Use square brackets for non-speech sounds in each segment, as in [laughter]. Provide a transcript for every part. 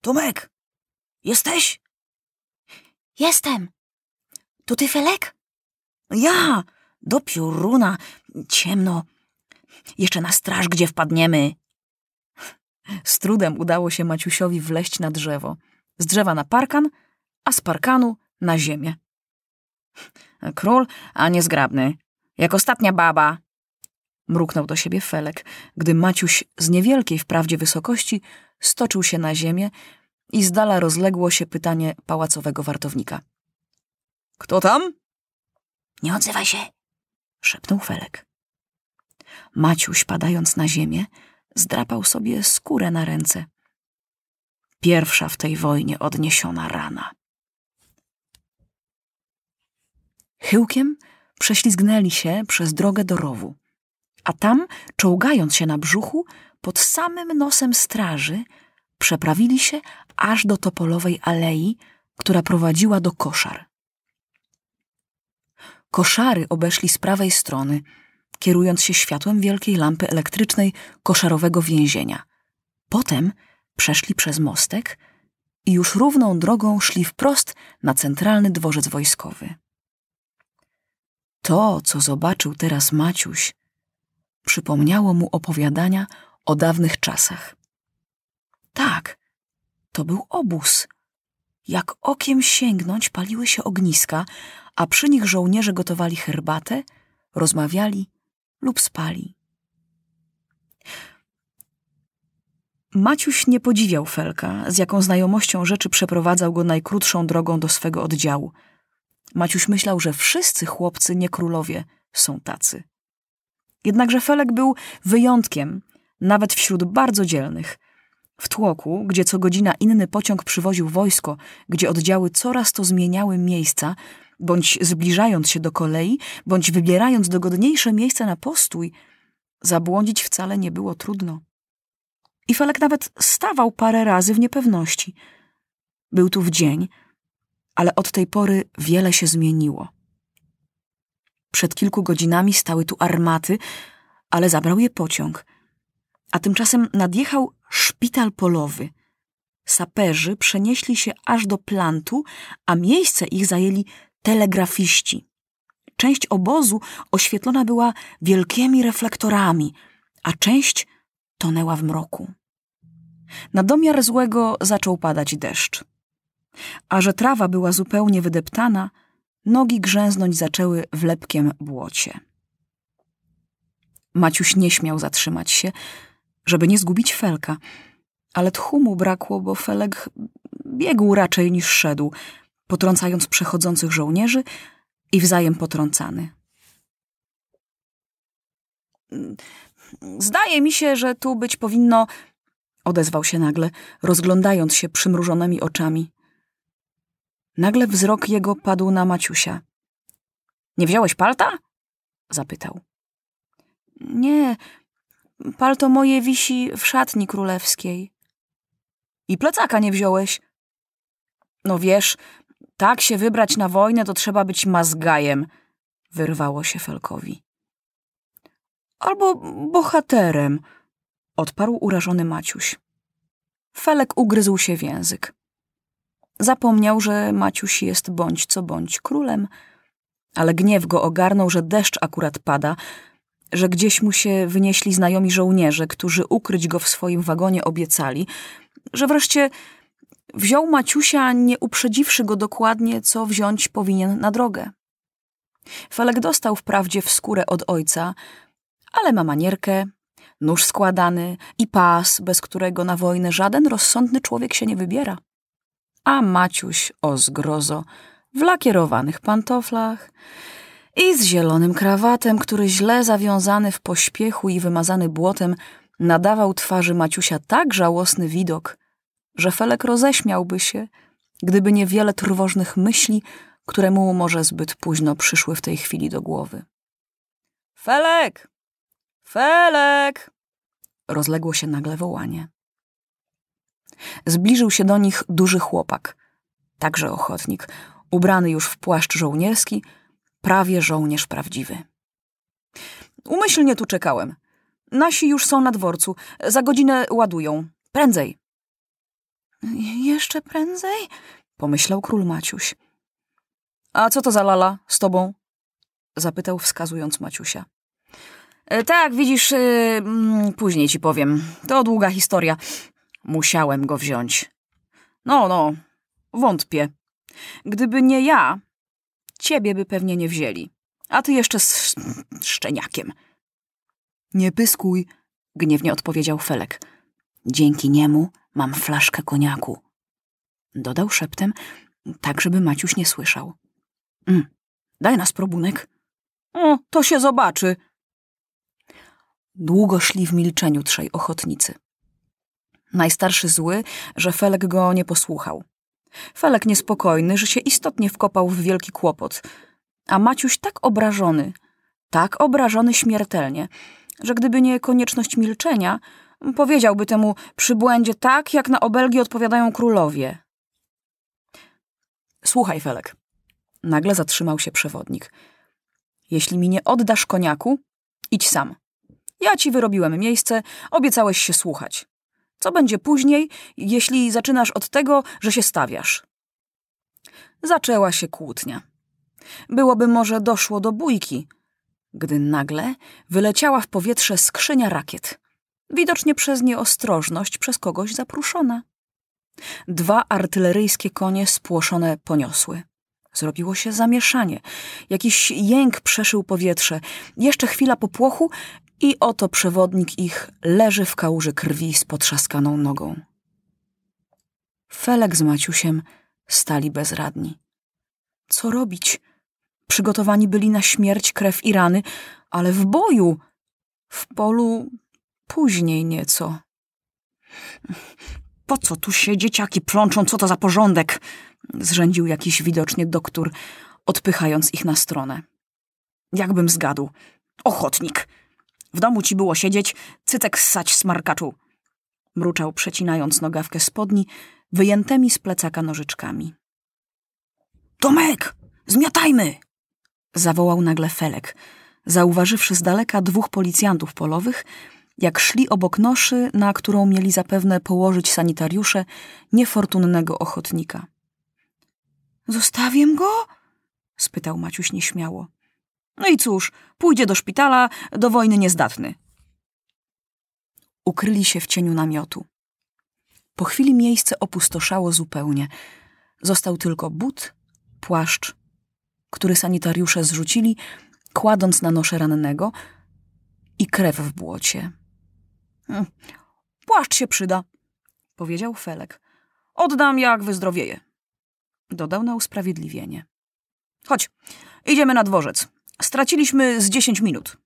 Tomek, jesteś? Jestem. To ty, Felek? Ja, do pioruna, ciemno. Jeszcze na straż, gdzie wpadniemy. Z trudem udało się Maciusiowi wleść na drzewo. Z drzewa na parkan, a z parkanu na ziemię. Król, a niezgrabny. Jak ostatnia baba. Mruknął do siebie Felek, gdy Maciuś z niewielkiej wprawdzie wysokości stoczył się na ziemię i z dala rozległo się pytanie pałacowego wartownika. Kto tam? Nie odzywaj się. szepnął Felek. Maciuś, padając na ziemię, zdrapał sobie skórę na ręce. Pierwsza w tej wojnie odniesiona rana. Chyłkiem prześlizgnęli się przez drogę do rowu, a tam, czołgając się na brzuchu, pod samym nosem straży, przeprawili się aż do topolowej alei, która prowadziła do koszar. Koszary obeszli z prawej strony, kierując się światłem wielkiej lampy elektrycznej koszarowego więzienia. Potem przeszli przez mostek i już równą drogą szli wprost na centralny dworzec wojskowy. To, co zobaczył teraz Maciuś, przypomniało mu opowiadania o dawnych czasach. Tak, to był obóz. Jak okiem sięgnąć, paliły się ogniska, a przy nich żołnierze gotowali herbatę, rozmawiali lub spali. Maciuś nie podziwiał Felka, z jaką znajomością rzeczy przeprowadzał go najkrótszą drogą do swego oddziału. Maciuś myślał, że wszyscy chłopcy, nie królowie, są tacy. Jednakże Felek był wyjątkiem, nawet wśród bardzo dzielnych. W tłoku, gdzie co godzina inny pociąg przywoził wojsko, gdzie oddziały coraz to zmieniały miejsca, bądź zbliżając się do kolei, bądź wybierając dogodniejsze miejsce na postój, zabłądzić wcale nie było trudno. I Felek nawet stawał parę razy w niepewności. Był tu w dzień, ale od tej pory wiele się zmieniło. Przed kilku godzinami stały tu armaty, ale zabrał je pociąg. A tymczasem nadjechał szpital polowy. Saperzy przenieśli się aż do plantu, a miejsce ich zajęli telegrafiści. Część obozu oświetlona była wielkimi reflektorami, a część tonęła w mroku. Na domiar złego zaczął padać deszcz. A że trawa była zupełnie wydeptana, nogi grzęznąć zaczęły w lepkiem błocie. Maciuś nie śmiał zatrzymać się, żeby nie zgubić Felka, ale tchu mu brakło, bo Felek biegł raczej niż szedł, potrącając przechodzących żołnierzy i wzajem potrącany. Zdaje mi się, że tu być powinno, odezwał się nagle, rozglądając się przymrużonymi oczami. Nagle wzrok jego padł na Maciusia. Nie wziąłeś palta? zapytał. Nie, palto moje wisi w szatni królewskiej. I plecaka nie wziąłeś? No wiesz, tak się wybrać na wojnę, to trzeba być mazgajem, wyrwało się Felkowi. Albo bohaterem, odparł urażony Maciuś. Felek ugryzł się w język. Zapomniał, że Maciuś jest bądź co bądź królem, ale gniew go ogarnął, że deszcz akurat pada, że gdzieś mu się wynieśli znajomi żołnierze, którzy ukryć go w swoim wagonie obiecali, że wreszcie wziął Maciusia, nie uprzedziwszy go dokładnie, co wziąć powinien na drogę. Felek dostał wprawdzie w skórę od ojca, ale ma manierkę, nóż składany i pas, bez którego na wojnę żaden rozsądny człowiek się nie wybiera. A Maciuś, o zgrozo, w lakierowanych pantoflach i z zielonym krawatem, który źle zawiązany w pośpiechu i wymazany błotem nadawał twarzy Maciusia tak żałosny widok, że Felek roześmiałby się, gdyby nie wiele trwożnych myśli, które mu może zbyt późno przyszły w tej chwili do głowy. Felek! Felek! Rozległo się nagle wołanie. Zbliżył się do nich duży chłopak, także ochotnik, ubrany już w płaszcz żołnierski, prawie żołnierz prawdziwy. Umyślnie tu czekałem. Nasi już są na dworcu. Za godzinę ładują. Prędzej. jeszcze prędzej? Pomyślał król Maciuś. A co to za lala z tobą? Zapytał wskazując Maciusia. E, tak, widzisz, yy, później ci powiem. To długa historia. Musiałem go wziąć. No, no, wątpię. Gdyby nie ja, ciebie by pewnie nie wzięli. A ty jeszcze z szczeniakiem. Nie pyskuj, gniewnie odpowiedział Felek. Dzięki niemu mam flaszkę koniaku. Dodał szeptem, tak żeby Maciuś nie słyszał. Mm, daj nas probunek. O, to się zobaczy. Długo szli w milczeniu trzej ochotnicy. Najstarszy zły, że Felek go nie posłuchał. Felek niespokojny, że się istotnie wkopał w wielki kłopot. A Maciuś tak obrażony, tak obrażony śmiertelnie, że gdyby nie konieczność milczenia, powiedziałby temu przybłędzie tak, jak na obelgi odpowiadają królowie. Słuchaj, Felek. Nagle zatrzymał się przewodnik. Jeśli mi nie oddasz koniaku, idź sam. Ja ci wyrobiłem miejsce, obiecałeś się słuchać. Co będzie później, jeśli zaczynasz od tego, że się stawiasz? Zaczęła się kłótnia. Byłoby może doszło do bójki, gdy nagle wyleciała w powietrze skrzynia rakiet. Widocznie przez nieostrożność przez kogoś zapruszona. Dwa artyleryjskie konie spłoszone poniosły. Zrobiło się zamieszanie. Jakiś jęk przeszył powietrze. Jeszcze chwila popłochu i oto przewodnik ich leży w kałuży krwi z potrzaskaną nogą. Felek z Maciusiem stali bezradni. Co robić? Przygotowani byli na śmierć, krew i rany, ale w boju, w polu później nieco. Po co tu się dzieciaki plączą, co to za porządek? Zrzędził jakiś widocznie doktor, odpychając ich na stronę. Jakbym zgadł. Ochotnik. W domu ci było siedzieć, cycek ssać smarkaczu. Mruczał, przecinając nogawkę spodni, wyjętymi z plecaka nożyczkami. Tomek, zmiatajmy! Zawołał nagle Felek, zauważywszy z daleka dwóch policjantów polowych, jak szli obok noszy, na którą mieli zapewne położyć sanitariusze niefortunnego ochotnika. Zostawię go? spytał Maciuś nieśmiało. No i cóż, pójdzie do szpitala, do wojny niezdatny. Ukryli się w cieniu namiotu. Po chwili miejsce opustoszało zupełnie. Został tylko but, płaszcz, który sanitariusze zrzucili, kładąc na noszę rannego i krew w błocie. Hm, płaszcz się przyda, powiedział Felek. Oddam, jak wyzdrowieje. Dodał na usprawiedliwienie. Chodź, idziemy na dworzec. Straciliśmy z dziesięć minut.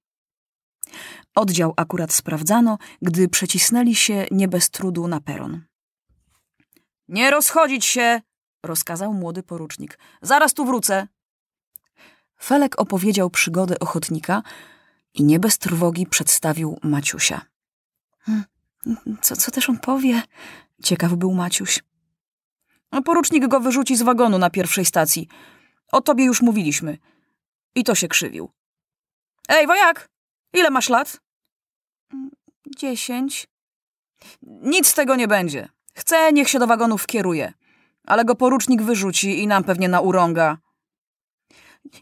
Oddział akurat sprawdzano, gdy przecisnęli się nie bez trudu na peron. Nie rozchodzić się, rozkazał młody porucznik. Zaraz tu wrócę. Felek opowiedział przygodę ochotnika i nie bez trwogi przedstawił Maciusia. Hmm, co, co też on powie? Ciekaw był Maciuś. Porucznik go wyrzuci z wagonu na pierwszej stacji. O tobie już mówiliśmy. I to się krzywił. Ej, wojak! Ile masz lat? Dziesięć. Nic z tego nie będzie. Chcę, niech się do wagonów kieruje. Ale go porucznik wyrzuci i nam pewnie na urąga.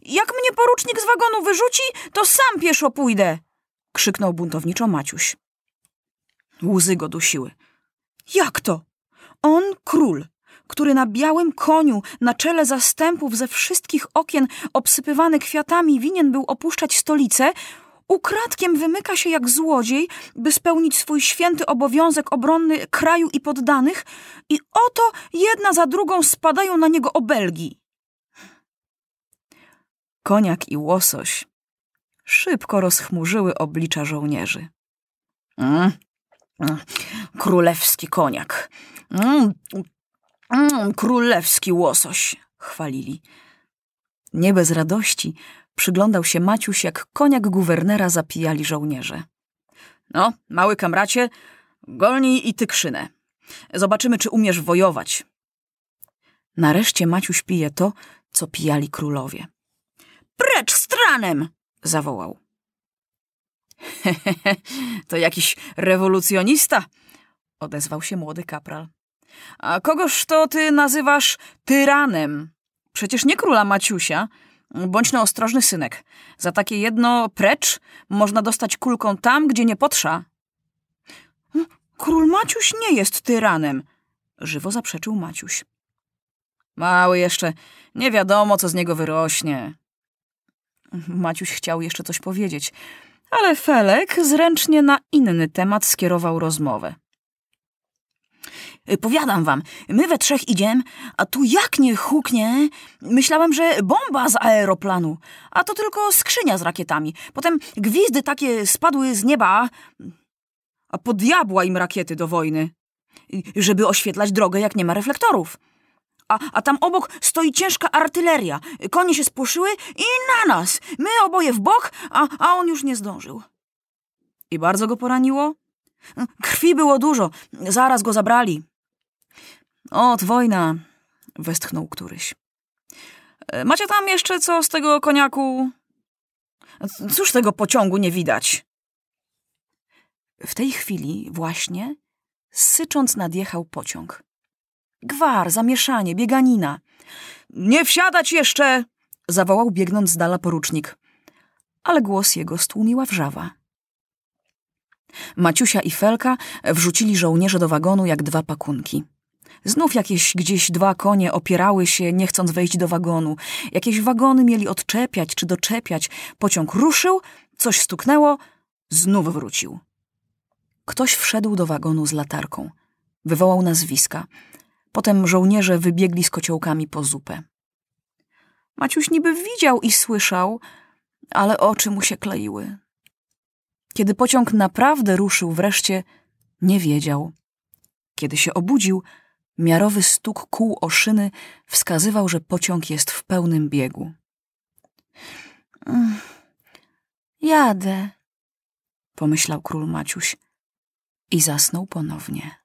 Jak mnie porucznik z wagonu wyrzuci, to sam pieszo pójdę! krzyknął buntowniczo Maciuś. Łzy go dusiły. Jak to? On król, który na białym koniu, na czele zastępów ze wszystkich okien obsypywany kwiatami winien był opuszczać stolicę, ukradkiem wymyka się jak złodziej, by spełnić swój święty obowiązek obronny kraju i poddanych i oto jedna za drugą spadają na niego obelgi. Koniak i łosoś szybko rozchmurzyły oblicza żołnierzy. Mm, mm, królewski koniak. Mm, mm, królewski łosoś, chwalili. Nie bez radości przyglądał się Maciuś, jak koniak guwernera zapijali żołnierze. No, mały kamracie, golnij i ty krzynę. Zobaczymy, czy umiesz wojować. Nareszcie Maciuś pije to, co pijali królowie. Precz stranem! zawołał. [laughs] to jakiś rewolucjonista, odezwał się młody kapral. A kogoż to ty nazywasz tyranem? Przecież nie króla Maciusia. Bądź no ostrożny, synek. Za takie jedno precz można dostać kulką tam, gdzie nie potrza. Król Maciuś nie jest tyranem, żywo zaprzeczył Maciuś. Mały jeszcze, nie wiadomo, co z niego wyrośnie. Maciuś chciał jeszcze coś powiedzieć, ale Felek zręcznie na inny temat skierował rozmowę. Powiadam wam, my we trzech idziemy, a tu jak nie huknie. Myślałem, że bomba z aeroplanu, a to tylko skrzynia z rakietami. Potem gwizdy takie spadły z nieba, a po diabła im rakiety do wojny, żeby oświetlać drogę, jak nie ma reflektorów. A, a tam obok stoi ciężka artyleria. Konie się spłoszyły i na nas. My oboje w bok, a, a on już nie zdążył. I bardzo go poraniło? Krwi było dużo, zaraz go zabrali. Ot, wojna, westchnął któryś. E, macie tam jeszcze co z tego koniaku? Cóż tego pociągu nie widać? W tej chwili właśnie, sycząc nadjechał pociąg. Gwar, zamieszanie, bieganina. Nie wsiadać jeszcze! zawołał biegnąc z dala porucznik. Ale głos jego stłumiła wrzawa. Maciusia i Felka wrzucili żołnierze do wagonu jak dwa pakunki. Znów jakieś gdzieś dwa konie opierały się, nie chcąc wejść do wagonu. Jakieś wagony mieli odczepiać czy doczepiać. Pociąg ruszył, coś stuknęło, znów wrócił. Ktoś wszedł do wagonu z latarką. Wywołał nazwiska. Potem żołnierze wybiegli z kociołkami po zupę. Maciuś niby widział i słyszał, ale oczy mu się kleiły. Kiedy pociąg naprawdę ruszył wreszcie, nie wiedział. Kiedy się obudził, miarowy stuk kół o szyny wskazywał, że pociąg jest w pełnym biegu. Jadę, pomyślał król Maciuś i zasnął ponownie.